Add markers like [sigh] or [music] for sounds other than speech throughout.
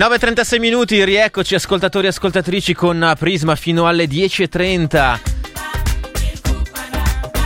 Le 9.36 minuti, rieccoci ascoltatori e ascoltatrici con Prisma fino alle 10.30.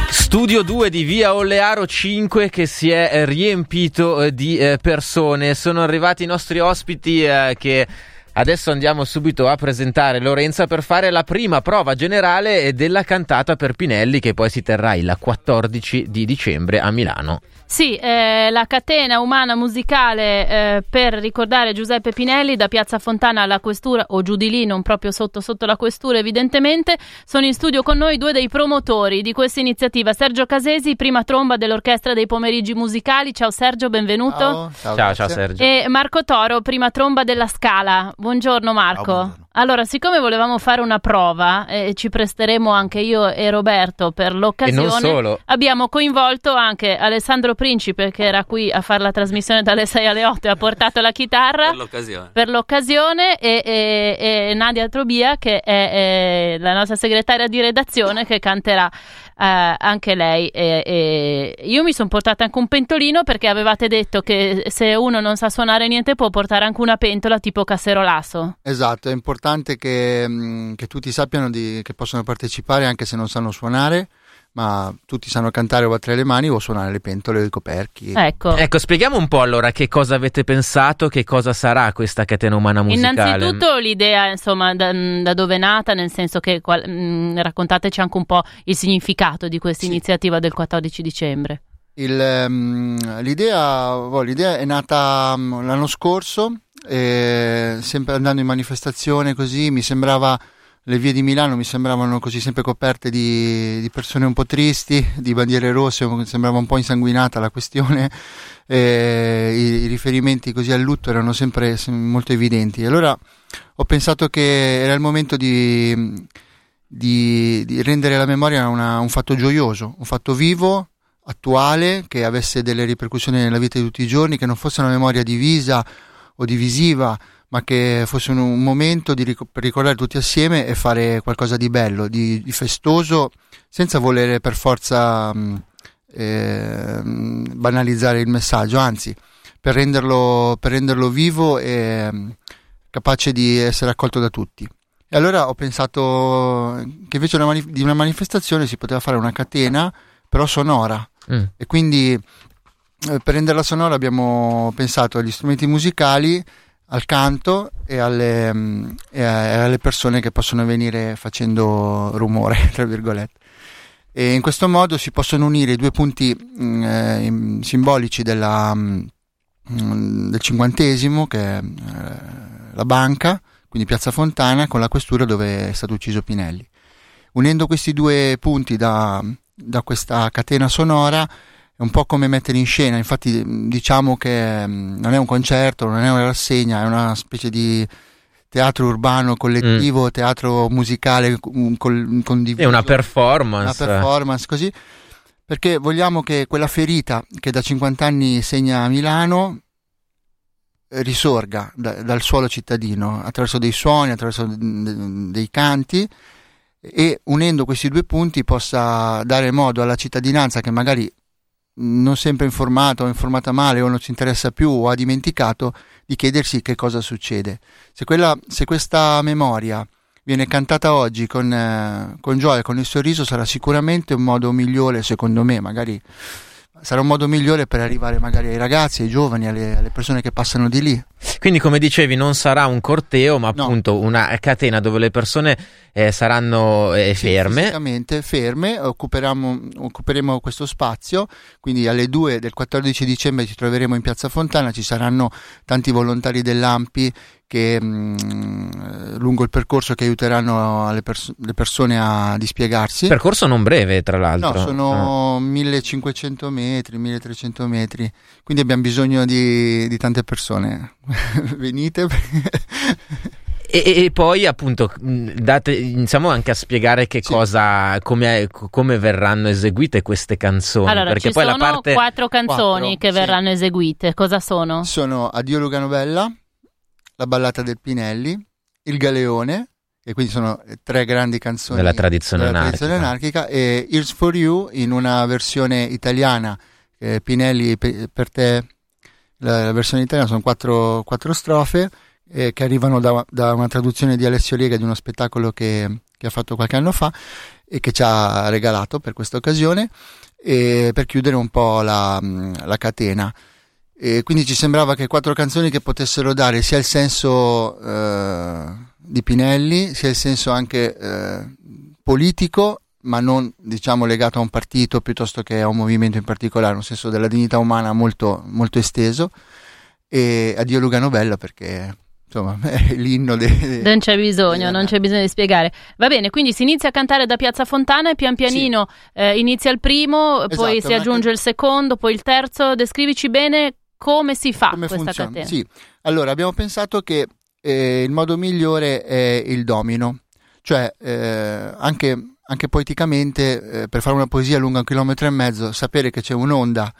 Studio 2 di via Ollearo 5 che si è riempito eh, di eh, persone. Sono arrivati i nostri ospiti eh, che adesso andiamo subito a presentare Lorenza per fare la prima prova generale della cantata per Pinelli che poi si terrà il 14 di dicembre a Milano. Sì, eh, la catena umana musicale eh, per ricordare Giuseppe Pinelli da Piazza Fontana alla Questura o giù di lì, non proprio sotto sotto la Questura evidentemente. Sono in studio con noi due dei promotori di questa iniziativa. Sergio Casesi, prima tromba dell'Orchestra dei Pomeriggi Musicali. Ciao Sergio, benvenuto. Ciao, ciao, ciao, ciao Sergio. E Marco Toro, prima tromba della Scala. Buongiorno Marco. Buongiorno. Allora, siccome volevamo fare una prova e ci presteremo anche io e Roberto per l'occasione, abbiamo coinvolto anche Alessandro Principe che era qui a fare la trasmissione dalle 6 alle 8 e ha portato la chitarra per l'occasione, per l'occasione e, e, e, Nadia Trobia che è, è, la nostra segretaria di redazione che canterà eh, anche lei. E, io mi sono portata anche un pentolino perché avevate detto che se uno non sa suonare niente può portare anche una pentola tipo casserolasso. Esatto, è importante importante che, mm, che tutti sappiano di, che possono partecipare anche se non sanno suonare ma tutti sanno cantare o battere le mani o suonare le pentole o i coperchi. Ecco. ecco, spieghiamo un po' allora che cosa avete pensato, che cosa sarà questa catena umana musicale. Innanzitutto l'idea, insomma, da, da dove è nata, nel senso che qual, mh, mm, raccontateci anche un po' il significato di questa sì. iniziativa del 14 dicembre. Il, um, l'idea, oh, l'idea, è nata um, l'anno scorso e sempre andando in manifestazione così mi sembrava le vie di Milano mi sembravano così sempre coperte di, di persone un po' tristi, di bandiere rosse, sembrava un po' insanguinata la questione, [laughs] e i, i, riferimenti così al lutto erano sempre molto evidenti. Allora ho pensato che era il momento di, di, di rendere la memoria una, un fatto gioioso, un fatto vivo, attuale, che avesse delle ripercussioni nella vita di tutti i giorni, che non fosse una memoria divisa o divisiva, ma che fosse un, un momento ric- per ricordare tutti assieme e fare qualcosa di bello, di, di festoso, senza volere per forza mh, eh, banalizzare il messaggio, anzi, per renderlo, per renderlo vivo e mh, capace di essere accolto da tutti. E allora ho pensato che invece una manif- di una manifestazione si poteva fare una catena, però sonora. Mm. E quindi eh, per renderla sonora abbiamo pensato agli strumenti musicali, al canto e alle, mm, e alle persone che possono venire facendo rumore, [laughs] tra virgolette. E in questo modo si possono unire i due punti mm, eh, simbolici della, mm, del cinquantesimo, che è eh, la banca, quindi Piazza Fontana, con la questura dove è stato ucciso Pinelli. Unendo questi due punti da, da questa catena sonora è un po' come mettere in scena, infatti diciamo che non è un concerto, non è una rassegna, è una specie di teatro urbano collettivo, mm. teatro musicale condiviso. È una performance. Una performance così, perché vogliamo che quella ferita che da 50 anni segna Milano risorga da, dal suolo cittadino attraverso dei suoni, attraverso dei canti e unendo questi due punti possa dare modo alla cittadinanza che magari non sempre informato o informata male o non ci interessa più o ha dimenticato di chiedersi che cosa succede. Se, quella, se questa memoria viene cantata oggi con, eh, con gioia, con il sorriso, sarà sicuramente un modo migliore, secondo me, magari sarà un modo migliore per arrivare magari ai ragazzi, ai giovani, alle, alle persone che passano di lì. Quindi, come dicevi, non sarà un corteo, ma no. appunto una catena dove le persone eh, saranno eh, ferme. Sì, fisicamente ferme, occuperemo questo spazio, quindi alle 2 del 14 dicembre ci troveremo in Piazza Fontana, ci saranno tanti volontari dell'AMPI che mh, mm, lungo il percorso che aiuteranno le, pers- le, persone a dispiegarsi. Percorso non breve, tra l'altro. No, sono ah. 1500 metri, 1300 metri, quindi abbiamo bisogno di, di tante persone. [laughs] Venite. E, e, poi appunto date, iniziamo anche a spiegare che sì. cosa, come, come, verranno eseguite queste canzoni. Allora, perché ci poi sono la parte... quattro canzoni quattro, che verranno sì. eseguite. Cosa sono? Sono Addio Luganovella, La ballata del Pinelli, Il Galeone, e quindi sono tre grandi canzoni della tradizione, della anarchica. tradizione anarchica, e Here's for You in una versione italiana, eh, Pinelli per te, la, la versione italiana sono quattro, quattro strofe eh, che arrivano da, da, una traduzione di Alessio Lega di uno spettacolo che, che, ha fatto qualche anno fa e che ci ha regalato per questa occasione e per chiudere un po' la, la catena. E quindi ci sembrava che quattro canzoni che potessero dare sia il senso eh, di Pinelli, sia il senso anche eh, politico, ma non diciamo legato a un partito piuttosto che a un movimento in particolare, un senso della dignità umana molto, molto esteso. E addio Lugano Bella perché insomma, [laughs] è l'inno de, Non c'è bisogno, non c'è bisogno di spiegare. Va bene, quindi si inizia a cantare da Piazza Fontana e pian pianino sì. eh, inizia il primo, esatto, poi si aggiunge il secondo, poi il terzo. Descrivici bene come si fa come questa funziona. catena. Sì, allora abbiamo pensato che eh, il modo migliore è il domino, cioè eh, anche, anche, poeticamente eh, per fare una poesia lunga un chilometro e mezzo, sapere che c'è un'onda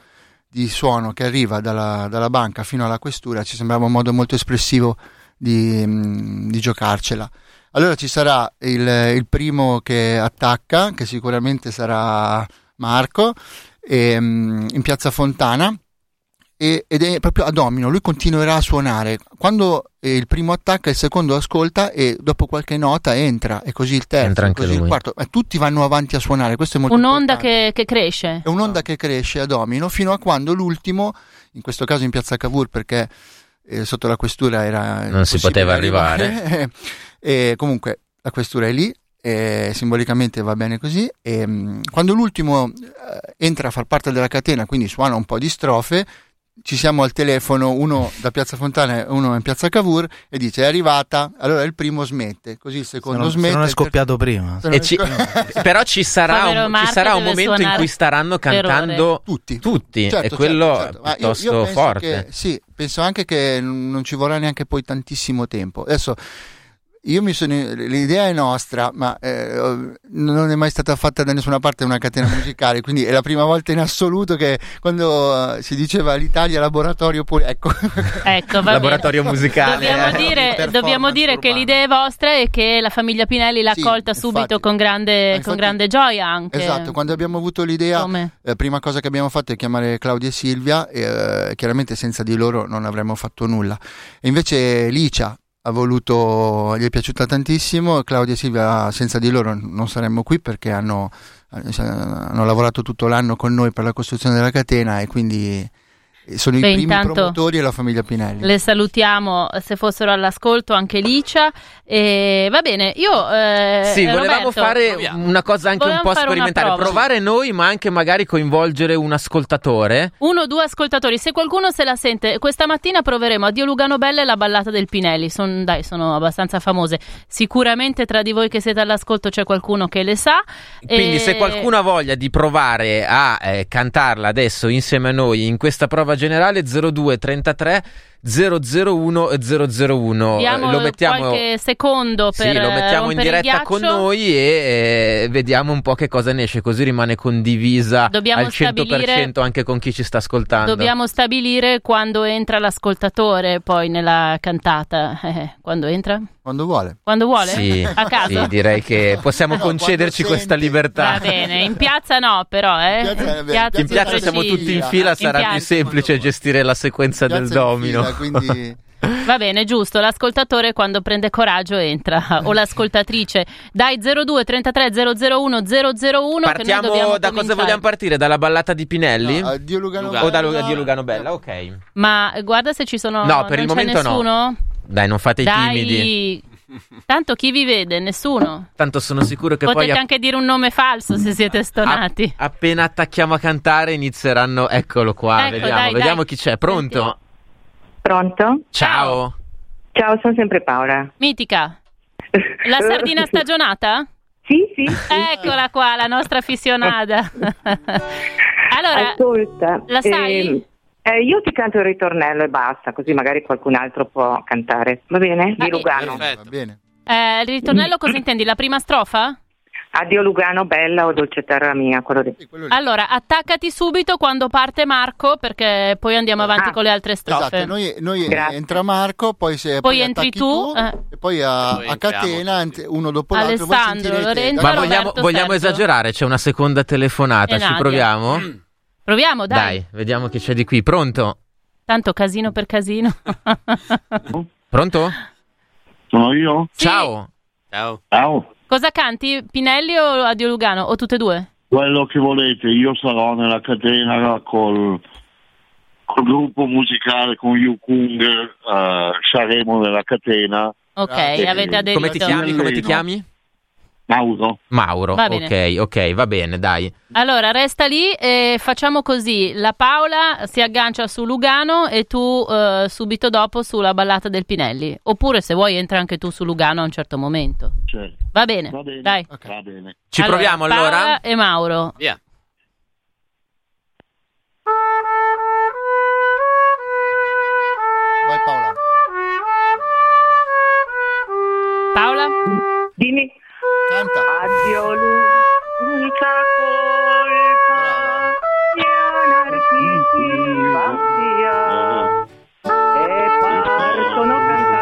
di suono che arriva dalla, dalla banca fino alla questura ci sembrava un modo molto espressivo di, mm, di giocarcela. Allora ci sarà il, il, primo che attacca, che sicuramente sarà Marco, e, mm, in piazza Fontana e, ed è proprio a domino, lui continuerà a suonare. Quando il primo attacca, il secondo ascolta e dopo qualche nota entra e così il terzo, entra così lui. il quarto. Ma tutti vanno avanti a suonare, questo è molto Un'onda che, che, cresce. È un'onda che cresce a domino fino a quando l'ultimo, in questo caso in piazza Cavour perché eh, sotto la questura era... Non si poteva arrivare. arrivare. [laughs] e comunque la questura è lì, e simbolicamente va bene così. E, mh, quando l'ultimo eh, entra a far parte della catena, quindi suona un po' di strofe, ci siamo al telefono, uno da Piazza Fontana e uno in Piazza Cavour, e dice è arrivata, allora il primo smette, così il secondo se non, smette. Se non è scoppiato prima. Ci, [laughs] però ci sarà, un, ci sarà un, momento in cui staranno cantando tutti, tutti certo, e certo, quello certo, certo. piuttosto io, io forte. Che, sì, penso anche che non ci vorrà neanche poi tantissimo tempo. Adesso io mi sono. L'idea è nostra, ma eh, non è mai stata fatta da nessuna parte una catena musicale. quindi è la prima volta in assoluto che quando uh, si diceva l'Italia laboratorio, poi ecco. ecco laboratorio bene. musicale. Dobbiamo dire, dobbiamo dire che l'idea è vostra e che la famiglia Pinelli l'ha accolta sì, subito infatti, con, grande, infatti, con, grande, gioia anche. Esatto, quando abbiamo avuto l'idea, la eh, prima cosa che abbiamo fatto è chiamare Claudia e Silvia, e eh, chiaramente senza di loro non avremmo fatto nulla. E invece Licia ha voluto, gli è piaciuta tantissimo, Claudia e Silvia senza di loro non saremmo qui perché hanno, hanno lavorato tutto l'anno con noi per la costruzione della catena e quindi sono Beh, i primi promotori e la famiglia Pinelli. Le salutiamo se fossero all'ascolto anche Licia. E va bene, io. Eh, sì, volevamo Roberto, fare proviamo. una cosa anche un po' sperimentale. Provare noi, ma anche magari coinvolgere un ascoltatore. Uno o due ascoltatori. Se qualcuno se la sente, questa mattina proveremo Addio Lugano Bella e la ballata del Pinelli. Son, dai, sono abbastanza famose. Sicuramente tra di voi che siete all'ascolto c'è qualcuno che le sa. Quindi, e... se qualcuno ha voglia di provare a eh, cantarla adesso insieme a noi in questa prova generale 0233 001 001 Diamo lo mettiamo qualche secondo per sì, lo mettiamo in diretta con noi e eh, vediamo un po' che cosa ne esce così rimane condivisa dobbiamo al 100% anche con chi ci sta ascoltando dobbiamo stabilire quando entra l'ascoltatore poi nella cantata eh, quando entra? Quando vuole. Quando vuole? Sì, [laughs] a caso? Sì, direi che possiamo no, concederci questa libertà. Va bene, in piazza no, però, eh. In piazza, in piazza, in piazza siamo tutti in fila, in sarà più semplice gestire la sequenza del domino. Quindi [laughs] Va bene, giusto. L'ascoltatore quando prende coraggio entra, o l'ascoltatrice. Dai 02 33 001 001. Partiamo da cosa vogliamo partire? Dalla ballata di Pinelli? No, Dio Lugano, Lugano. O da Dio Lugano Bella, ok. Ma guarda se ci sono. No, per il momento nessuno? no. Dai, non fate i Dai. timidi. Tanto chi vi vede? Nessuno. Tanto sono sicuro che Potete poi. anche dire un nome falso se siete stonati. A- appena attacchiamo a cantare inizieranno. Eccolo qua, ecco, vediamo, dai, vediamo dai. chi c'è. Pronto? Pronto? Ciao. Ciao, sono sempre Paola. Mitica. La sardina [laughs] stagionata? Sì, sì. Eccola qua, la nostra fissionata. [laughs] allora, Ascolta, la sai? ehm, eh, io ti canto il ritornello e basta, così magari qualcun altro può cantare. Va bene? Va Di Lugano. Perfetto. va bene. eh, il ritornello cosa intendi? La prima strofa? Addio Lugano, bella o dolce terra mia, quello di... Sì, quello lì. Allora, attaccati subito quando parte Marco, perché poi andiamo avanti Ah. con le altre strofe. Esatto, noi, noi entra Marco, poi, se, Poi entri attacchi tu, eh. e poi a, Poi a catena, uno dopo l'altro. Alessandro, Lorenzo, Ma vogliamo, vogliamo esagerare? C'è una seconda telefonata, E ci Nadia. proviamo? [clears throat] Proviamo, dai. Dai, vediamo chi c'è di qui. Pronto? Tanto casino per casino. Pronto? Sono io? Sì. Ciao. Ciao. Cosa canti? Pinelli o Adio Lugano? O tutte e due? Quello che volete, io sarò nella catena col, col gruppo musicale con Yukung, eh, saremo nella catena. Ok, Grazie. avete aderito. Come ti chiami? Come ti chiami? Mauro, Mauro. Ok, ok, va bene, dai. Allora, resta lì e facciamo così. La Paola si aggancia su Lugano e tu eh, subito dopo sulla ballata del Pinelli. Oppure se vuoi entra anche tu su Lugano a un certo momento. Va bene, va bene, dai. va bene. Ci proviamo Paola allora? e Mauro. Via. Vai Paola. Paola? Dimmi. Canta. Addio l'unica colpa di anarchisti via e partono cantando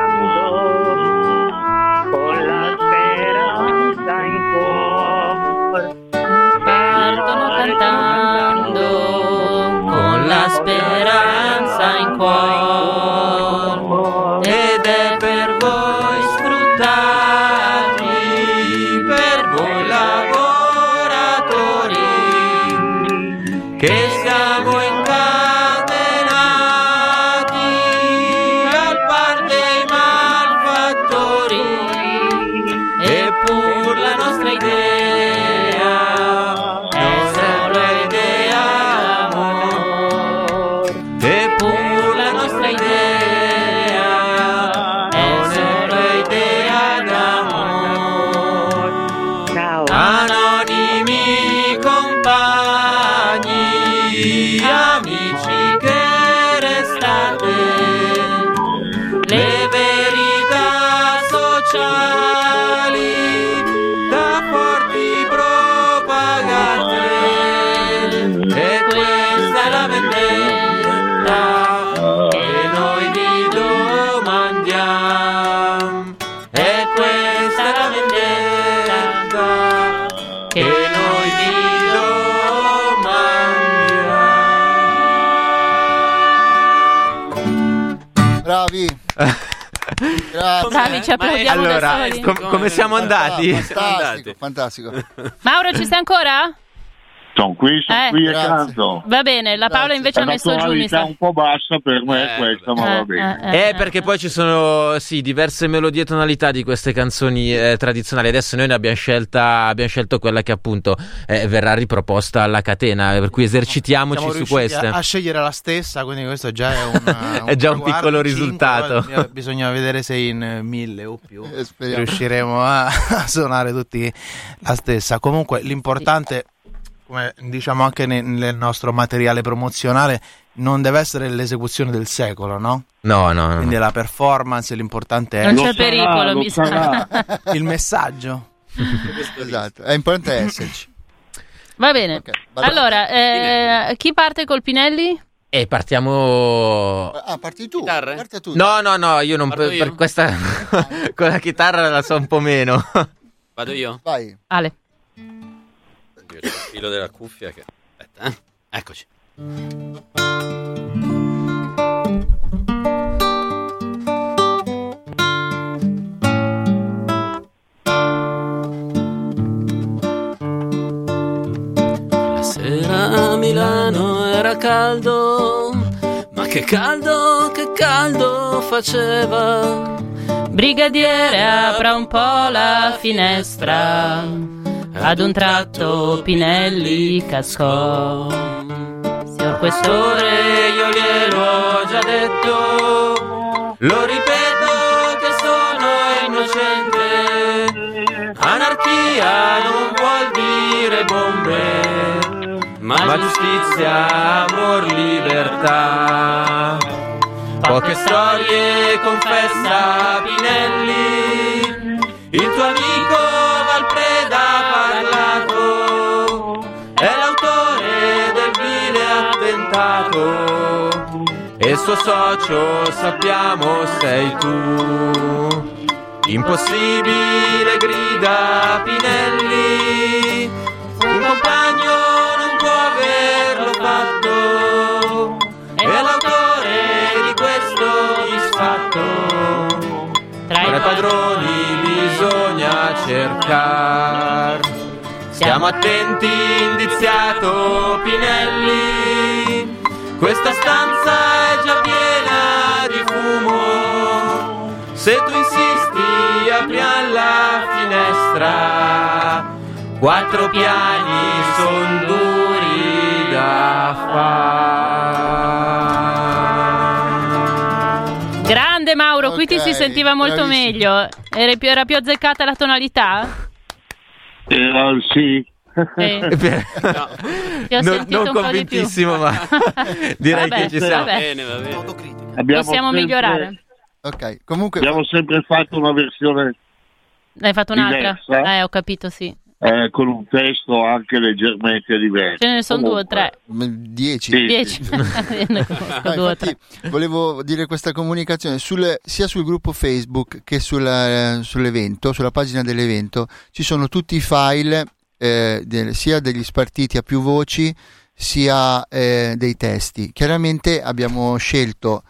Bravi, ci applaudiamo da Allora, soli. com- come siamo andati? Fantastico, [laughs] fantastico. Mauro ci sei ancora? Sono qui, sono Eh. qui e Grazie. canto. Va bene, la Paola invece ha messo giù mi tonalità sa. un po' bassa per me è Eh, questa, ma va Eh, bene. eh, Eh, perché poi ci sono sì, diverse melodie e tonalità di queste canzoni eh, tradizionali. Adesso noi ne abbiamo scelta, abbiamo scelto quella che appunto eh, verrà riproposta alla catena, eh, per cui esercitiamoci Siamo su queste. A, a scegliere la stessa, quindi questo già è un, [laughs] È già un piccolo Cinque, risultato. poi bisogna vedere se in eh, mille o più Eh, riusciremo a, a suonare tutti la stessa. Comunque l'importante, come diciamo anche ne- nel nostro materiale promozionale, non deve essere l'esecuzione del secolo, no? No, no, no. Quindi la performance, l'importante Non è c'è Lo sarà, pericolo, lo mi sa. [laughs] il messaggio. Esatto, è importante esserci. Va bene. Ok, vado. Allora, eh, chi parte col Pinelli? E partiamo. Ah, parti tu. Parti tu. No, no, no, io non Parto per, io? per questa [laughs] con la chitarra la so un po' meno. Vado io? Vai. Ale. C'ho il filo della cuffia che... Aspetta, eh. Eccoci. La sera a Milano era caldo, ma che caldo, che caldo faceva. Brigadiere, apra un po' la finestra. Ad un tratto Pinelli cascò. Signor Questore, io gliel'ho già detto. Lo ripeto che sono innocente. Anarchia non vuol dire bombe, ma giustizia, amor, libertà. Poche storie confessa Pinelli, il tuo amico amico e il suo socio sappiamo sei tu. Impossibile grida Pinelli, un compagno non può averlo fatto, è l'autore di questo disfatto. Tra i padroni bisogna cercare, Siamo attenti indiziato Pinelli. Questa stanza è già piena di fumo. Se tu insisti, apriamo la finestra. Quattro piani son duri da fare. Grande Mauro, qui ti si sentiva molto bravissimo. meglio. Era più, era più azzeccata la tonalità? Eh, sì. Sì. [laughs] No. Ti ho non sentito non un po' di più. convintissimo, ma [laughs] direi Vabbè, che ci siamo. vabbè. Bene, va bene. Possiamo sempre- migliorare. Ok, comunque Abbiamo sempre fatto una versione Hai fatto un'altra? Diversa? Eh, ho capito, sì. eh, con un testo anche leggermente diverso. Ce ne sono due o Comunque, tre. m- 10. Sì. Dieci. [laughs] No, due infatti, volevo dire questa comunicazione sulle- sia sul gruppo Facebook che sul- sull'evento, sulla pagina dell'evento, ci sono tutti i file eh, del- sia degli spartiti a più voci sia eh, dei testi. Chiaramente abbiamo scelto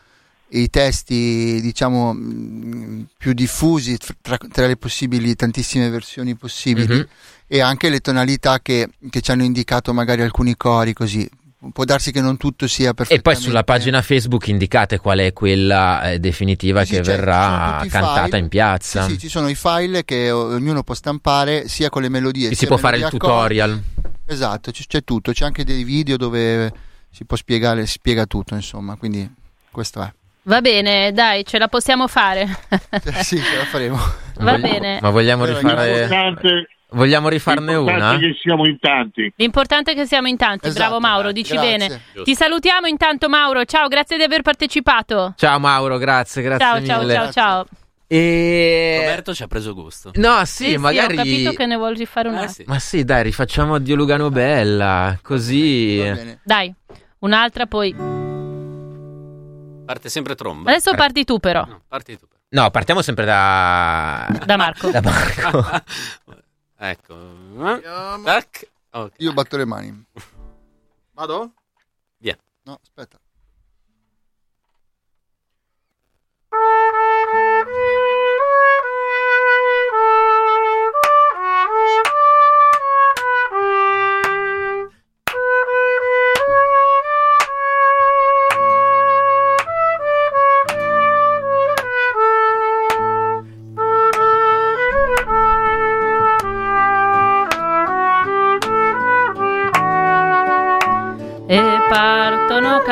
i testi diciamo mh, più diffusi tra, tra le possibili tantissime versioni possibili Mhm. e anche le tonalità che, che ci hanno indicato magari alcuni cori così può darsi che non tutto sia E perfettamente poi sulla pagina Facebook indicate qual è quella eh, definitiva Sì, che certo, verrà cantata file. in piazza. Sì, sì, ci sono i file che ognuno può stampare sia con le melodie sia si può fare il melodie a cordi. tutorial. esatto c- c'è tutto c'è anche dei video dove si può spiegare si spiega tutto insomma quindi questo è Va bene, dai, ce la possiamo fare. [laughs] sì ce la faremo Va Vogli- bene. Ma vogliamo rifare L'importante, vogliamo rifarne l'importante una? che siamo in tanti. L'importante è che siamo in tanti. Esatto, Bravo Mauro, dici grazie. bene. Ti salutiamo intanto Mauro. Ciao, grazie di aver partecipato. Ciao Mauro, grazie, grazie ciao, ciao, mille. ciao, ciao. E Roberto ci ha preso gusto. No, Sì, sì, sì, magari ho capito che ne vuoi rifare una. Eh, sì. Ma sì, dai, rifacciamo Dio Lugano Bella, così. Dai, un'altra poi. Parte sempre tromba. Adesso parti tu però, No, parti tu. No, partiamo sempre da da Marco. [laughs] da Marco. [laughs] ecco. Tac. Ok. io batto le mani Vado? no aspetta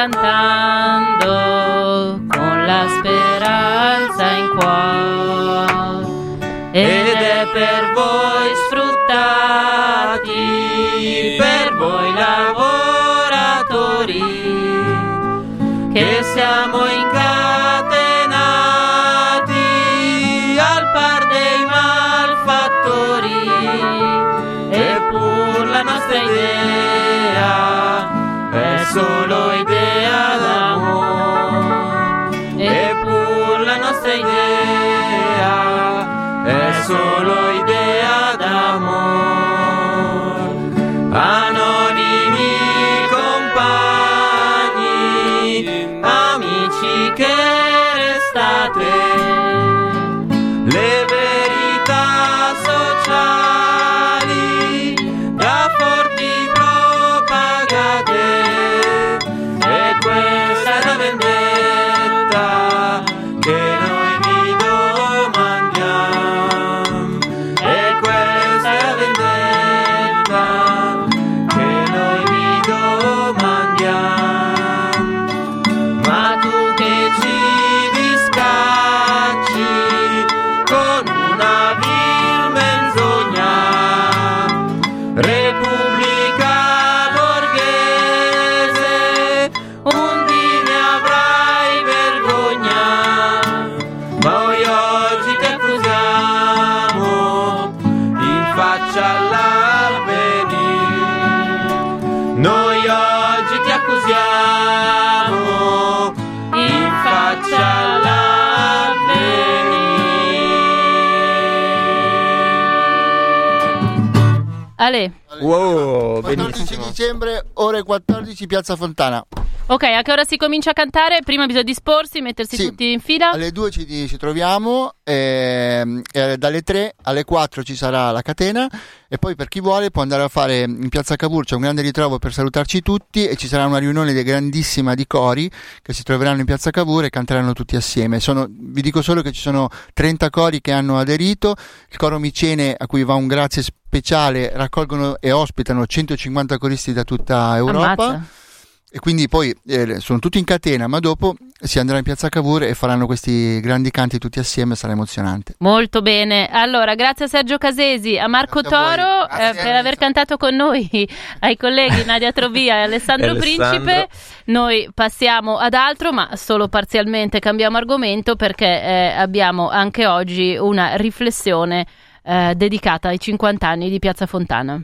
cantando con la speranza in cuore. Ed è per voi sfruttati, per voi lavoratori, che siamo incatenati idea è solo 14 benissimo. dicembre ore 14 piazza Fontana Ok, a che ora si comincia a cantare? Prima bisogna disporsi, mettersi Sì, tutti in fila. Alle 2 ci, ci troviamo, ehm, e dalle 3 alle 4 ci sarà la catena e poi per chi vuole può andare a fare in piazza Cavour, c'è un grande ritrovo per salutarci tutti e ci sarà una riunione di- grandissima di cori che si troveranno in piazza Cavour e canteranno tutti assieme. Sono- vi dico solo che ci sono 30 cori che hanno aderito, il coro Micene a cui va un grazie speciale raccolgono e ospitano 150 coristi da tutta Europa. Ammazza. E quindi poi eh, sono tutti in catena, ma dopo si andrà in piazza Cavour e faranno questi grandi canti tutti assieme, sarà emozionante. Molto bene. Allora, grazie a Sergio Casesi, a Marco Grazie a. Toro Grazie, eh, per aver cantato con noi, [laughs] ai colleghi Nadia Trovia e Alessandro, Alessandro. Principe. Noi passiamo ad altro, ma solo parzialmente cambiamo argomento perché eh, abbiamo anche oggi una riflessione eh, dedicata ai 50 anni di Piazza Fontana.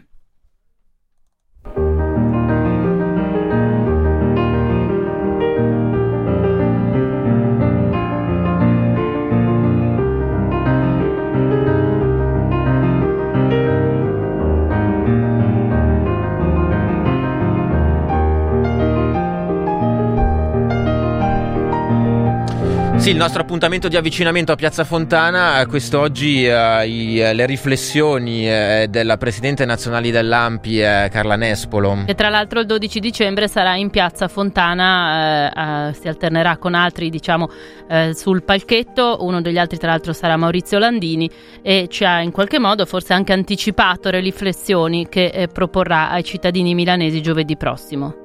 Sì, il nostro appuntamento di avvicinamento a Piazza Fontana, eh, quest'oggi eh, i- eh, le riflessioni eh, della Presidente Nazionale dell'AMPI eh, Carla Nespolo. Che tra l'altro il 12 dicembre sarà in piazza Fontana, eh, eh, si alternerà con altri diciamo eh, sul palchetto, uno degli altri tra l'altro sarà Maurizio Landini e ci ha in qualche modo forse anche anticipato le riflessioni che eh, proporrà ai cittadini milanesi giovedì prossimo.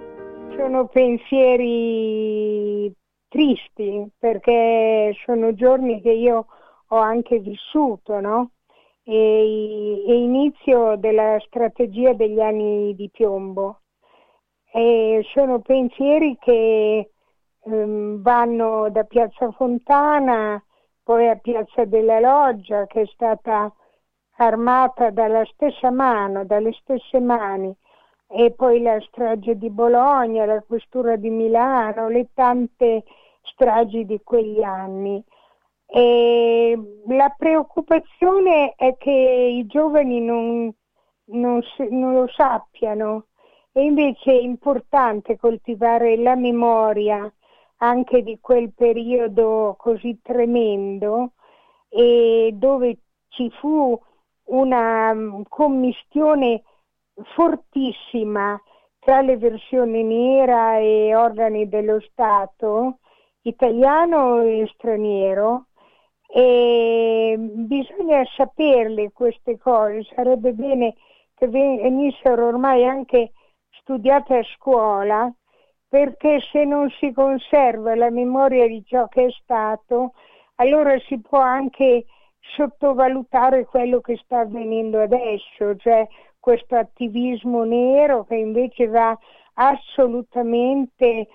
Sono pensieri perché sono giorni che io ho anche vissuto, no? E, e inizio della strategia degli anni di piombo. E sono pensieri che ehm, vanno da Piazza Fontana, poi a Piazza della Loggia, che è stata armata dalla stessa mano, dalle stesse mani, e poi la strage di Bologna, la questura di Milano, le tante stragi di quegli anni. E la preoccupazione è che i giovani non, non non lo sappiano e invece è importante coltivare la memoria anche di quel periodo così tremendo e dove ci fu una mm, commistione fortissima tra le versioni nera e organi dello Stato, italiano e straniero, e bisogna saperle queste cose, sarebbe bene che venissero ormai anche studiate a scuola, perché se non si conserva la memoria di ciò che è stato, allora si può anche sottovalutare quello che sta avvenendo adesso, cioè questo attivismo nero che invece va assolutamente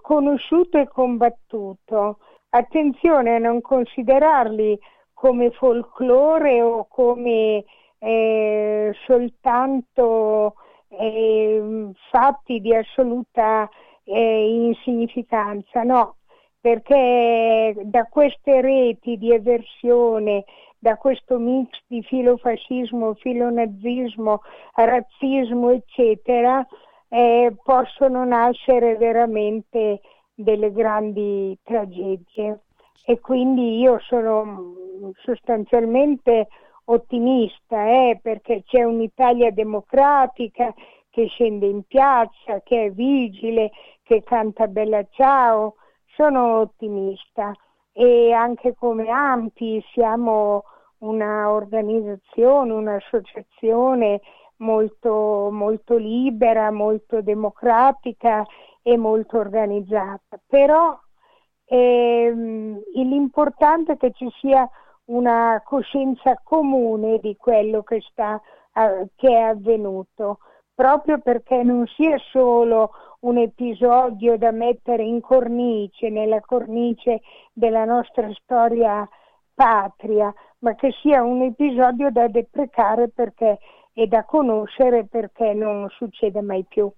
conosciuto e combattuto. Attenzione a non considerarli come folklore o come eh, soltanto eh, fatti di assoluta eh, insignificanza, no, perché da queste reti di eversione, da questo mix di filofascismo, filonazismo, razzismo, eccetera, eh, possono nascere veramente delle grandi tragedie. E quindi io sono sostanzialmente ottimista, eh, perché c'è un'Italia democratica che scende in piazza, che è vigile, che canta Bella Ciao, sono ottimista e anche come AMPI siamo una organizzazione, un'associazione molto, molto libera, molto democratica e molto organizzata. Però ehm, l'importante è che ci sia una coscienza comune di quello che, sta, eh, che è avvenuto, proprio perché non sia solo un episodio da mettere in cornice, nella cornice della nostra storia patria, ma che sia un episodio da deprecare perché, e da conoscere perché non succede mai più.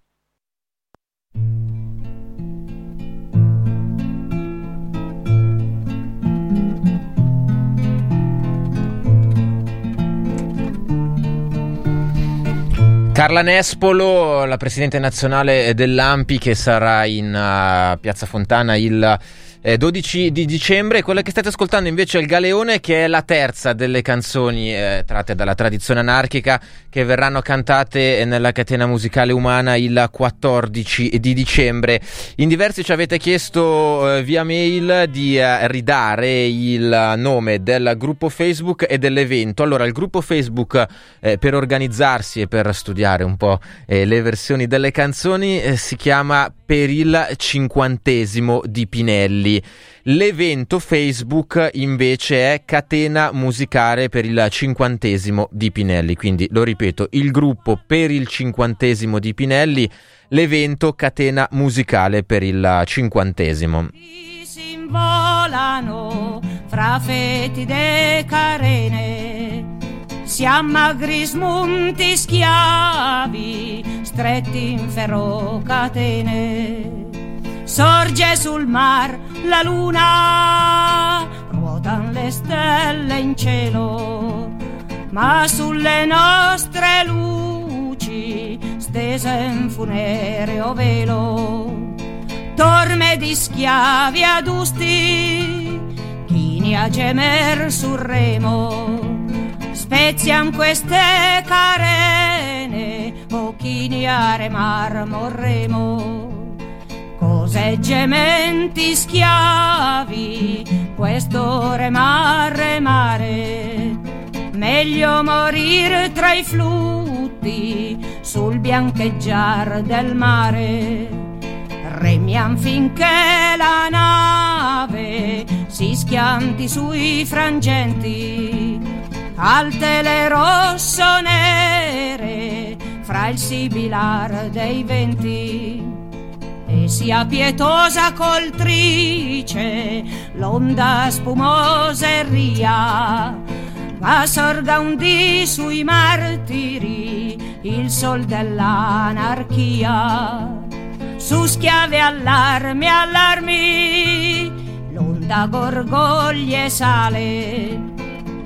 Carla Nespolo, la presidente nazionale dell'AMPI che sarà in uh, Piazza Fontana il eh, 12 di dicembre. Quella che state ascoltando invece è il Galeone, che è la terza delle canzoni eh, tratte dalla tradizione anarchica che verranno cantate nella catena musicale umana il 14 di dicembre. In diversi ci avete chiesto eh, via mail di eh, ridare il nome del gruppo Facebook e dell'evento. Allora, il gruppo Facebook eh, per organizzarsi e per studiare un po' eh, le versioni delle canzoni si chiama Per il cinquantesimo di Pinelli. L'evento Facebook invece è Catena Musicale per il cinquantesimo di Pinelli, quindi lo ripeto, il gruppo per il cinquantesimo di Pinelli, l'evento Catena Musicale per il cinquantesimo. Si involano fra fetide carene siamo agri smunti schiavi, stretti in ferro catene sorge sul mar la luna, ruotano le stelle in cielo, ma sulle nostre luci stese in funereo velo, torme di schiavi adusti, chini a gemer sul remo, spezian queste carene, o chini a remar morremo cose gementi schiavi, questo remar remare, meglio morire tra i flutti sul biancheggiar del mare. Remiam finché la nave si schianti sui frangenti, alte le rosso nere fra il sibilar dei venti. E sia pietosa coltrice l'onda spumosa e ria, ma sorga un dì sui martiri il sol dell'anarchia. Su schiave allarmi, allarmi, l'onda gorgoglie sale,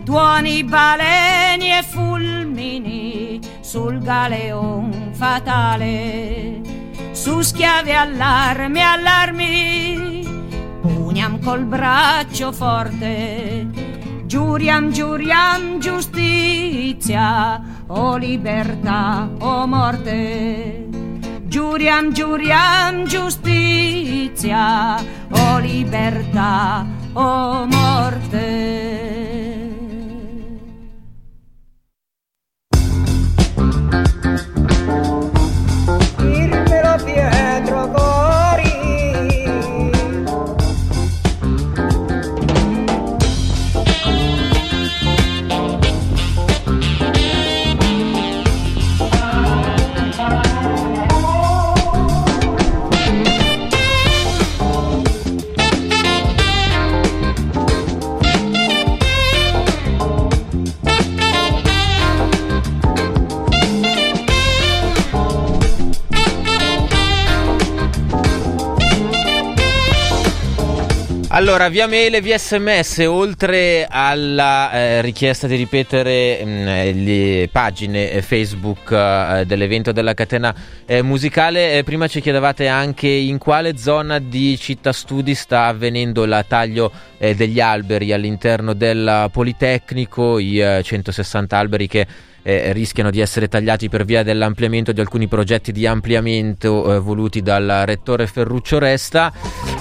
tuoni baleni e fulmini sul galeon fatale su schiave allarmi, allarmi, puniam col braccio forte, giuriam, giuriam giustizia, o libertà o morte. Giuriam, giuriam giustizia, o libertà o morte. Irme lo dietro Allora, via mail e via sms, oltre alla eh, richiesta di ripetere mh, mm, le pagine eh, Facebook eh, dell'evento della catena eh, musicale, eh, prima ci chiedevate anche in quale zona di città studi sta avvenendo la taglio eh, degli alberi all'interno del Politecnico, i 160 alberi che eh, rischiano di essere tagliati per via dell'ampliamento di alcuni progetti di ampliamento eh, voluti dal rettore Ferruccio Resta.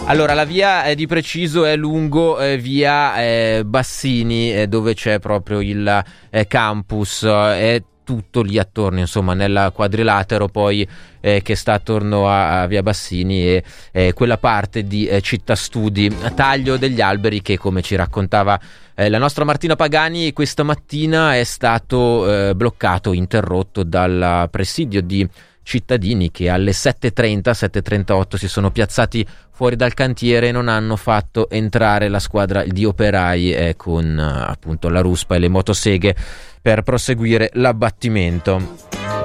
Allora, la via eh, di preciso è lungo eh, via eh, Bassini, eh, dove c'è proprio il campus. è tutto lì attorno, insomma, nel quadrilatero poi eh, che sta attorno a, a Via Bassini e eh, quella parte di eh, Città Studi, taglio degli alberi che come ci raccontava eh, la nostra Martina Pagani questa mattina è stato eh, bloccato, interrotto dal presidio di cittadini che alle 7.30, 7.38 si sono piazzati fuori dal cantiere e non hanno fatto entrare la squadra di operai eh, con appunto la ruspa e le motoseghe per proseguire l'abbattimento.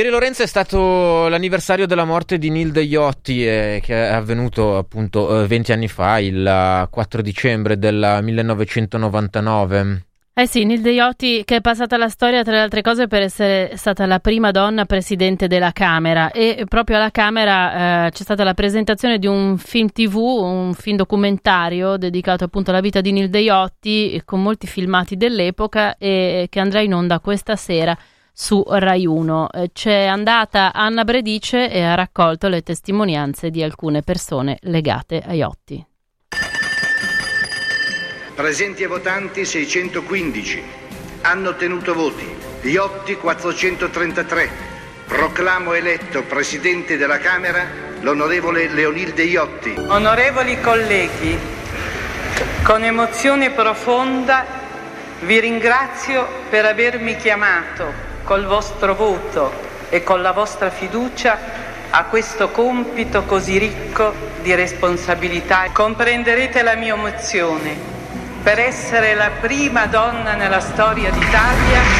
Ieri Lorenzo è stato l'anniversario della morte di Neil De Iotti eh, che è avvenuto appunto eh, 20 anni fa, il eh, 4 dicembre del 1999. Eh sì, Neil Deiotti che è passata alla storia tra le altre cose per essere stata la prima donna presidente della Camera e proprio alla Camera eh, c'è stata la presentazione di un film tv, un film documentario dedicato appunto alla vita di Neil Deiotti eh, con molti filmati dell'epoca e che andrà in onda questa sera su Rai 1. Eh, c'è andata Anna Bredice e ha raccolto le testimonianze di alcune persone legate a Iotti. Presenti e votanti 615. Hanno ottenuto voti. Iotti 433. Proclamo eletto Presidente della Camera l'onorevole Leonilde Iotti. Onorevoli colleghi, con emozione profonda vi ringrazio per avermi chiamato col vostro voto e con la vostra fiducia a questo compito così ricco di responsabilità. Comprenderete la mia emozione per essere la prima donna nella storia d'Italia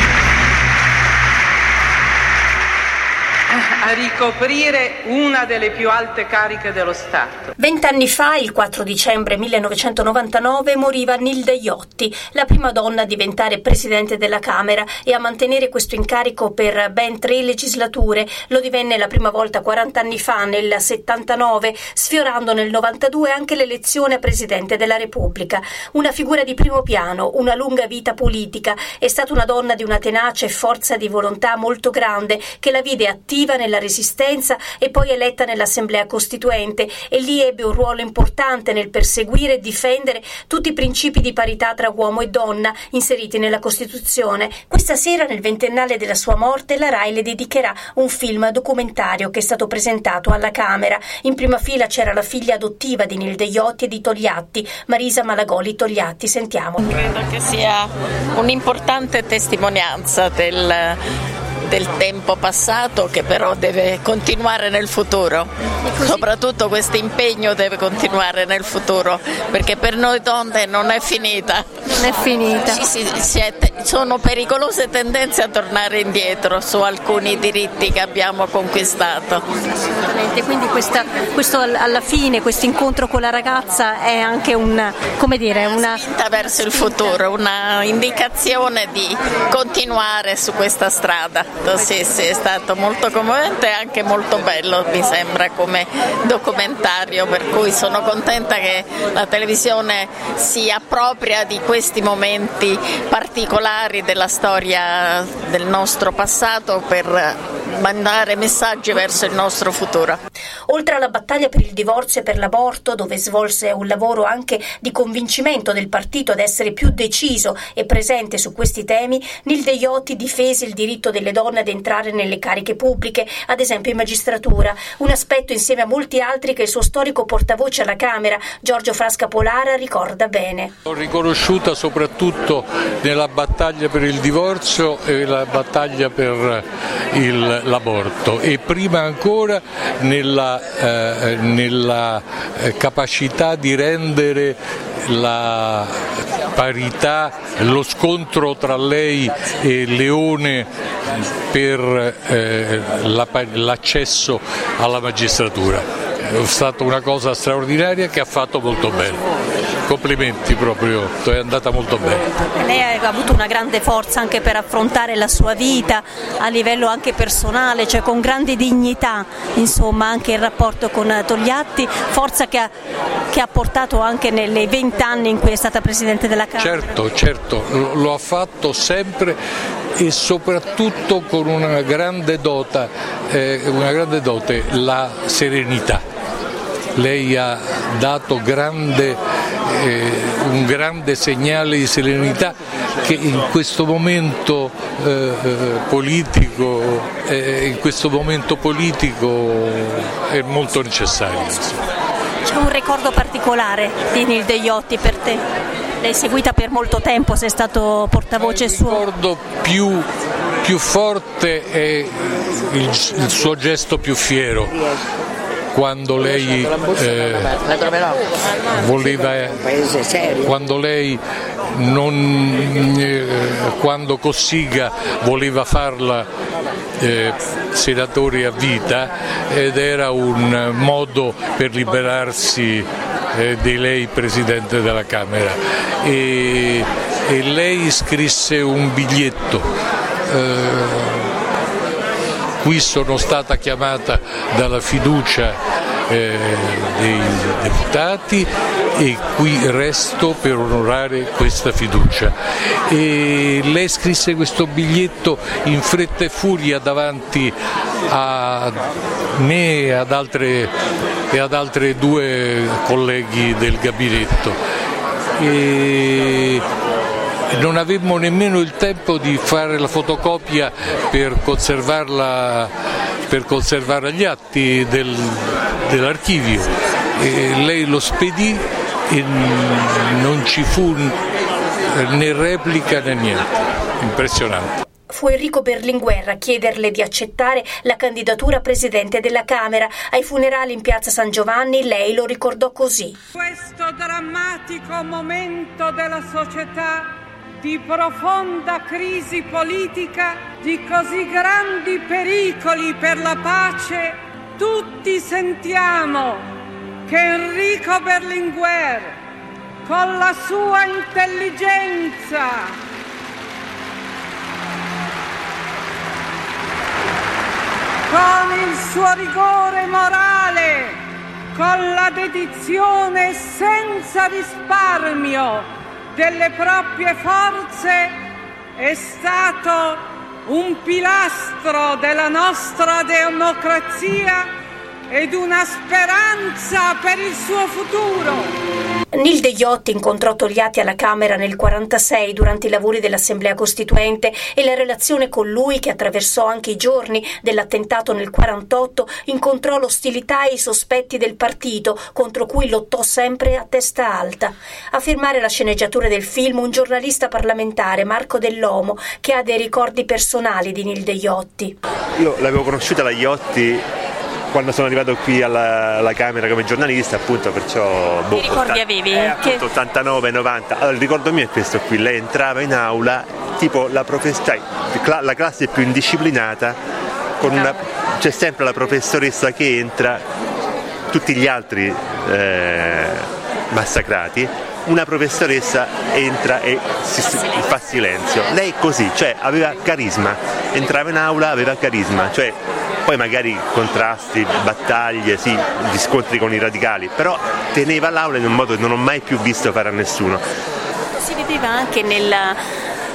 a ricoprire una delle più alte cariche dello Stato. Vent'anni fa, il 4 dicembre 1999, moriva Nilde Iotti, la prima donna a diventare presidente della Camera e a mantenere questo incarico per ben tre legislature. Lo divenne la prima volta 40 anni fa, nel 79, sfiorando nel 92 anche l'elezione a presidente della Repubblica. Una figura di primo piano, una lunga vita politica, è stata una donna di una tenace forza di volontà molto grande che la vide attiva nella resistenza e poi eletta nell'Assemblea Costituente e lì ebbe un ruolo importante nel perseguire e difendere tutti i principi di parità tra uomo e donna inseriti nella Costituzione. Questa sera, nel ventennale della sua morte, la RAI le dedicherà un film documentario che è stato presentato alla Camera. In prima fila c'era la figlia adottiva di Nilde Iotti e di Togliatti, Marisa Malagoli Togliatti. Sentiamo. Credo che sia un'importante testimonianza del del tempo passato che però deve continuare nel futuro. Soprattutto questo impegno deve continuare nel futuro perché per noi donne non è finita. Non è finita. Ci si- si è sono pericolose tendenze a tornare indietro su alcuni diritti che abbiamo conquistato. Assolutamente, quindi questa- questo al- alla fine, questo incontro con la ragazza è anche un, come dire, una spinta verso il futuro, una indicazione di continuare su questa strada. Sì, sì, è stato molto commovente e anche molto bello, mi sembra, come documentario, per cui sono contenta che la televisione si appropria di questi momenti particolari della storia del nostro passato per mandare messaggi verso il nostro futuro. Oltre alla battaglia per il divorzio e per l'aborto, dove svolse un lavoro anche di convincimento del partito ad essere più deciso e presente su questi temi, Nilde Iotti difese il diritto delle donne ad entrare nelle cariche pubbliche, ad esempio in magistratura, un aspetto insieme a molti altri che il suo storico portavoce alla Camera, Giorgio Frasca Polara, ricorda bene. L'ho riconosciuta soprattutto nella battaglia per il divorzio e la battaglia per il- l'aborto e prima ancora nella, eh, nella, eh, capacità di rendere la parità, lo scontro tra lei e Leone per eh, la l'accesso alla magistratura. È stata una cosa straordinaria che ha fatto molto bene. Complimenti proprio, è andata molto bene. Lei ha avuto una grande forza anche per affrontare la sua vita a livello anche personale, cioè con grande dignità, insomma, anche il rapporto con Togliatti, forza che ha, che ha portato anche nei vent'anni in cui è stata Presidente della Camera. Certo, certo, lo, ha fatto sempre e soprattutto con una grande, dota, eh, una grande dote, la serenità. Lei ha dato grande, eh, un grande segnale di serenità che in questo momento eh, eh, politico, eh, in questo momento politico è molto necessario. C'è un ricordo particolare di Nilde Iotti per te? L'hai seguita per molto tempo, sei stato portavoce suo. Il ricordo più, più forte è il, il suo gesto più fiero quando lei eh, voleva quando lei non, eh, quando Cossiga voleva farla eh, senatore a vita ed era un modo per liberarsi eh, di lei presidente della Camera. E, e lei scrisse un biglietto eh, qui sono stata chiamata dalla fiducia eh, dei deputati e qui resto per onorare questa fiducia. E lei scrisse questo biglietto in fretta e furia davanti a me e ad altre, e ad altre due colleghi del gabinetto. E non avemmo nemmeno il tempo di fare la fotocopia per conservarla, per conservare agli atti del- dell'archivio. E lei lo spedì e non ci fu né replica né niente. Impressionante. Fu Enrico Berlinguer a chiederle di accettare la candidatura a Presidente della Camera. Ai funerali in piazza San Giovanni lei lo ricordò così. Questo drammatico momento della società di profonda crisi politica di così grandi pericoli per la pace, tutti sentiamo che Enrico Berlinguer, con la sua intelligenza, con il suo rigore morale, con la dedizione senza risparmio delle proprie forze, è stato un pilastro della nostra democrazia ed una speranza per il suo futuro. Nilde Iotti incontrò Togliatti alla Camera nel 1946 durante i lavori dell'Assemblea Costituente e la relazione con lui, che attraversò anche i giorni dell'attentato nel 1948, incontrò l'ostilità e i sospetti del partito, contro cui lottò sempre a testa alta. A firmare la sceneggiatura del film un giornalista parlamentare, Marco Dell'Omo, che ha dei ricordi personali di Nilde Iotti. Io l'avevo conosciuta la Iotti quando sono arrivato qui alla, alla Camera come giornalista, appunto, perciò... Boh, che ricordi avevi? Eh, appunto, 89, 90. Allora, il ricordo mio è questo qui, lei entrava in aula, tipo la, profess- cioè, la classe più indisciplinata, una, c'è sempre la professoressa che entra, tutti gli altri eh, massacrati, una professoressa entra e si, fa silenzio. Lei così, cioè aveva carisma, entrava in aula, aveva carisma, cioè poi magari contrasti, battaglie, sì, gli scontri con i radicali, però teneva l'aula in un modo che non ho mai più visto fare a nessuno. Si vedeva anche nella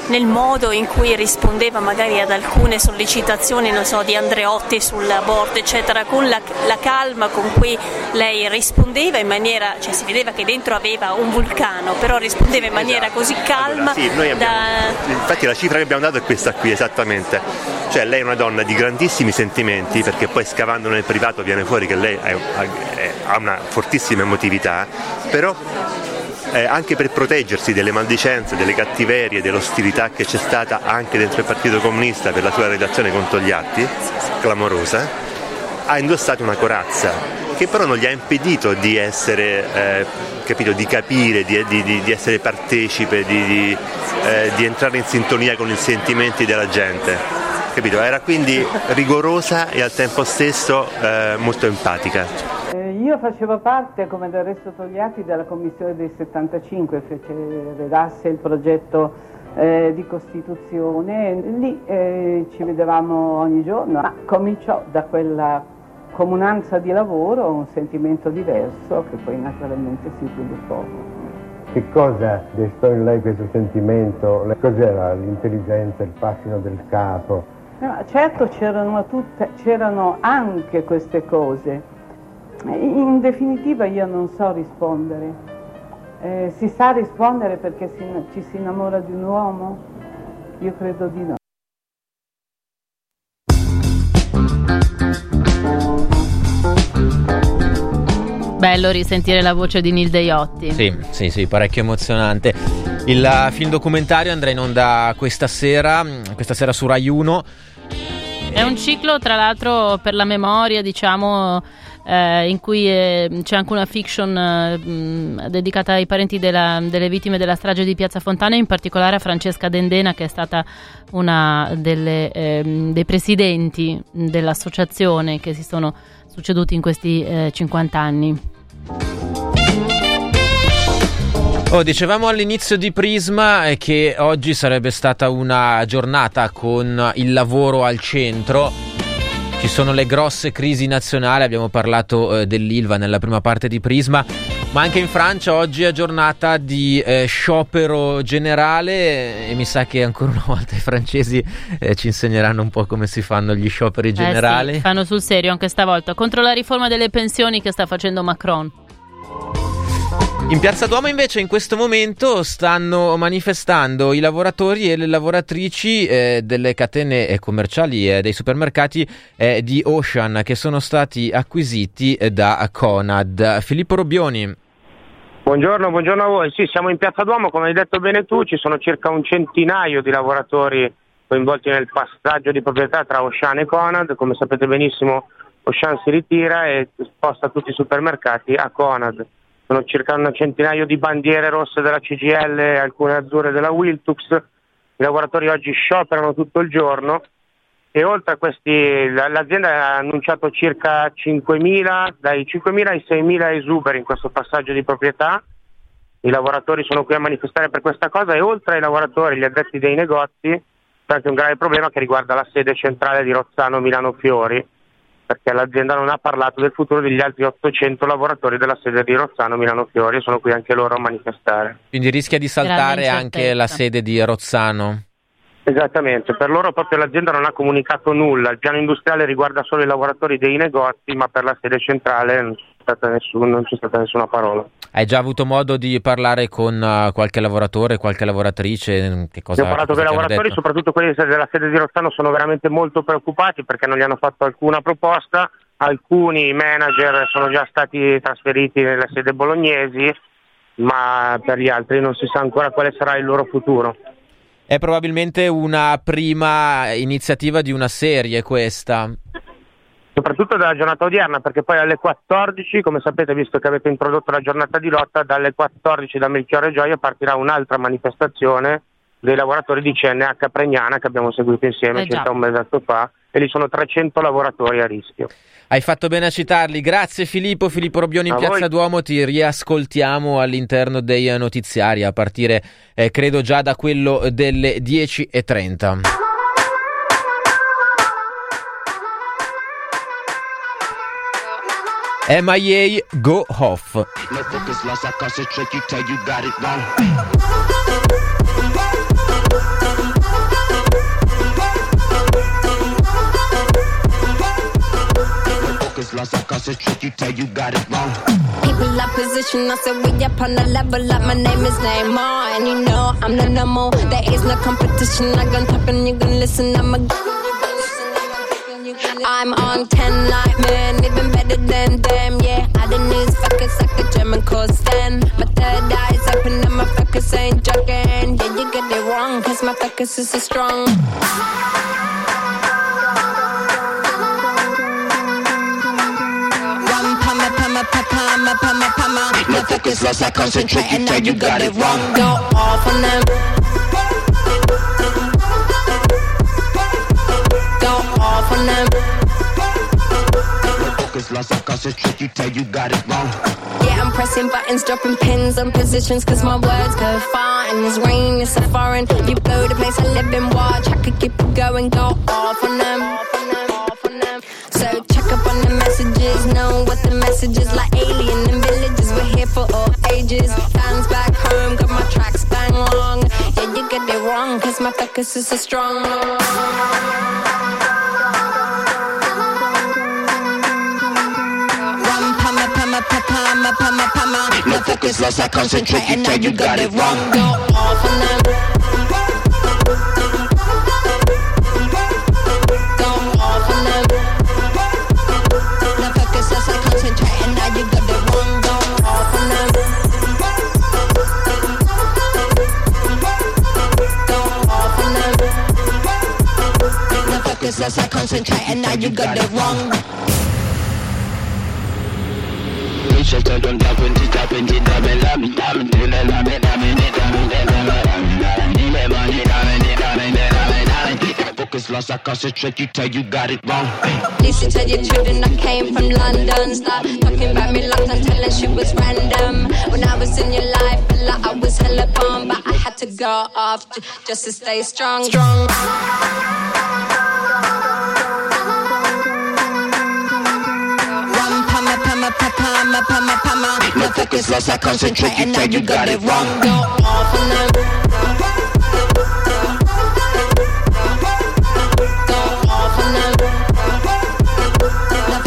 nel modo in cui rispondeva magari ad alcune sollecitazioni so, di Andreotti sull'aborto, eccetera, con la, la, calma con cui lei rispondeva in maniera, cioè si vedeva che dentro aveva un vulcano, però rispondeva in maniera esatto. così calma. Allora, sì, abbiamo, da... Infatti la cifra che abbiamo dato è questa qui, esattamente. Cioè lei è una donna di grandissimi sentimenti, perché poi scavando nel privato viene fuori che lei ha una fortissima emotività, però eh, anche per proteggersi delle maldicenze, delle cattiverie, dell'ostilità che c'è stata anche dentro il Partito Comunista per la sua relazione con Togliatti, clamorosa, ha indossato una corazza che però non gli ha impedito di essere, eh, capito, di capire, di, di, di essere partecipe, di, eh, di entrare in sintonia con i sentimenti della gente. Capito? Era quindi rigorosa e al tempo stesso eh, molto empatica. Io facevo parte, come del resto Togliatti, della commissione dei 75, fece, redasse il progetto eh, di Costituzione, lì eh, ci vedevamo ogni giorno, ma cominciò da quella comunanza di lavoro un sentimento diverso che poi naturalmente si sviluppò. Che cosa destò in lei questo sentimento? Cos'era l'intelligenza, il fascino del capo? No, certo c'erano, tutte, c'erano anche queste cose. In definitiva io non so rispondere. Eh, si sa rispondere perché si, ci si innamora di un uomo? Io credo di no. Bello risentire la voce di Nilde Iotti. Sì, sì, sì, parecchio emozionante. Il uh, film documentario andrà in onda questa sera, questa sera su Rai 1. È un ciclo, tra l'altro, per la memoria, diciamo, eh, in cui eh, c'è anche una fiction eh, mh, dedicata ai parenti della, delle vittime della strage di Piazza Fontana, in particolare a Francesca Dendena, che è stata una delle, ehm, dei presidenti dell'associazione che si sono succeduti in questi 50 anni. Oh, dicevamo all'inizio di Prisma che oggi sarebbe stata una giornata con il lavoro al centro. Ci sono le grosse crisi nazionali, abbiamo parlato eh, dell'Ilva nella prima parte di Prisma, ma anche in Francia oggi è giornata di eh, sciopero generale e mi sa che ancora una volta i francesi eh, ci insegneranno un po' come si fanno gli scioperi generali. Sì, fanno sul serio anche stavolta, contro la riforma delle pensioni che sta facendo Macron. In Piazza Duomo invece in questo momento stanno manifestando i lavoratori e le lavoratrici eh, delle catene commerciali e dei supermercati eh, di Ocean che sono stati acquisiti eh, da Conad. Filippo Robbioni. Buongiorno, buongiorno a voi. Sì, siamo in Piazza Duomo, come hai detto bene tu, ci sono circa un centinaio di lavoratori coinvolti nel passaggio di proprietà tra Ocean e Conad. Come sapete benissimo Ocean si ritira e sposta tutti i supermercati a Conad sono circa un centinaio di bandiere rosse della CGL e alcune azzurre della Wiltux. I lavoratori oggi scioperano tutto il giorno e oltre a questi la- l'azienda ha annunciato circa 5.000, dai 5.000 ai 6.000 esuberi in questo passaggio di proprietà. I lavoratori sono qui a manifestare per questa cosa e oltre ai lavoratori, gli addetti dei negozi, c'è anche un grave problema che riguarda la sede centrale di Rozzano Milano Fiori, perché l'azienda non ha parlato del futuro degli altri 800 lavoratori della sede di Rozzano Milano Fiori e sono qui anche loro a manifestare. Quindi rischia di saltare anche la sede di Rozzano. Esattamente, per loro proprio l'azienda non ha comunicato nulla, il piano industriale riguarda solo i lavoratori dei negozi, ma per la sede centrale non c'è stata, nessun- non c'è stata nessuna parola. Hai già avuto modo di parlare con eh, qualche lavoratore, qualche lavoratrice? Che cosa, Io ho parlato con i lavoratori, soprattutto quelli della sede di Rozzano, sono veramente molto preoccupati perché non gli hanno fatto alcuna proposta, alcuni manager sono già stati trasferiti nelle sede bolognesi, ma per gli altri non si sa ancora quale sarà il loro futuro. È probabilmente una prima iniziativa di una serie questa. Soprattutto dalla giornata odierna, perché poi alle 14, come sapete, visto che avete introdotto la giornata di lotta, dalle 14 da Melchiorre Gioia partirà un'altra manifestazione dei lavoratori di CNH Pregnana che abbiamo seguito insieme Eh circa un mesetto fa e lì sono 300 lavoratori a rischio. Hai fatto bene a citarli. Grazie Filippo, Filippo Robbioni in A Piazza voi. Duomo. Ti riascoltiamo all'interno dei eh, notiziari a partire, eh, credo, già da quello delle 10.30. MIA Go Off. No lost, I concentrate, you tell you got it wrong. No focus lost, I concentrate, you tell you got it wrong. People up position, I said we up on the level up. My name is Neymar, and you know I'm the number. There is no competition. I gon' top and you gon' listen. I'm a. I'm on 10 like man, even better than them, yeah. I news fuckers like a German called Stan. My third eye's open and my focus ain't joking. Yeah, you get it wrong, cause my focus is so strong. Pama pama pa pama. No focus lost, I concentrate, and now you got it wrong. Go off on them. I concentrate, you tell you got it wrong. Yeah, I'm pressing buttons, dropping pins on positions, cause my words go far. And this rain is so foreign. You blow the place I live in, watch. I could keep going, go off on them. So check up on the messages, know what the message is like alien in villages. We're here for all ages. Fans back home, got my tracks bang long. Yeah, you get it wrong, cause my focus is so strong. Focus lost, I concentrate, and now you got it wrong. Go off on them. Go off on them. No focus lost, I concentrate, and now you got it wrong. Dice che non da quindi da quindi da me la mi da mi dile la me da me ne da me ne da me da me da me dile mani da me ne da me ne da me da me Focus lost, I concentrate, you tell you got it wrong. Listen to your children, I came from London. Stop talking about me like I'm telling she was random. When I was in your life, felt like I was hella bomb, but I had to go off j- just to stay strong. Strong. Focus lost, I concentrate, and now you got it wrong. Go off on them. Go off on them. No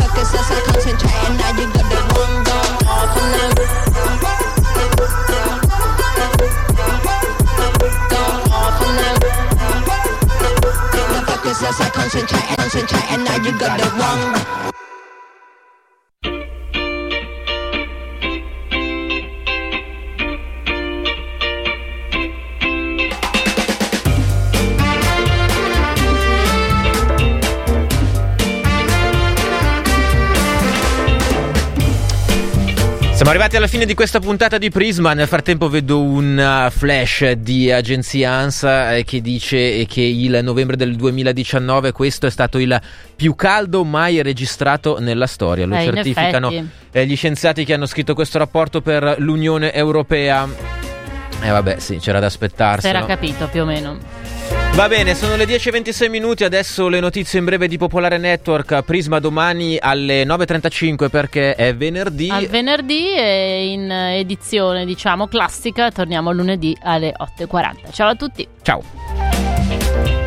focus lost, I concentrate, concentrate, and now you got it wrong. Siamo arrivati alla fine di questa puntata di Prisma. Nel frattempo vedo un uh, flash di agenzia ANSA eh, che dice che il novembre del 2019 questo è stato il più caldo mai registrato nella storia. Lo Eh, certificano eh, gli scienziati che hanno scritto questo rapporto per l'Unione Europea. E vabbè, sì, c'era da Si era capito più o meno. Va bene, sono le 10.26 minuti, adesso le notizie in breve di Popolare Network, Prisma domani alle 9.35 perché è venerdì. Al venerdì e in edizione, diciamo, classica, torniamo lunedì alle 8.40. Ciao a tutti. Ciao.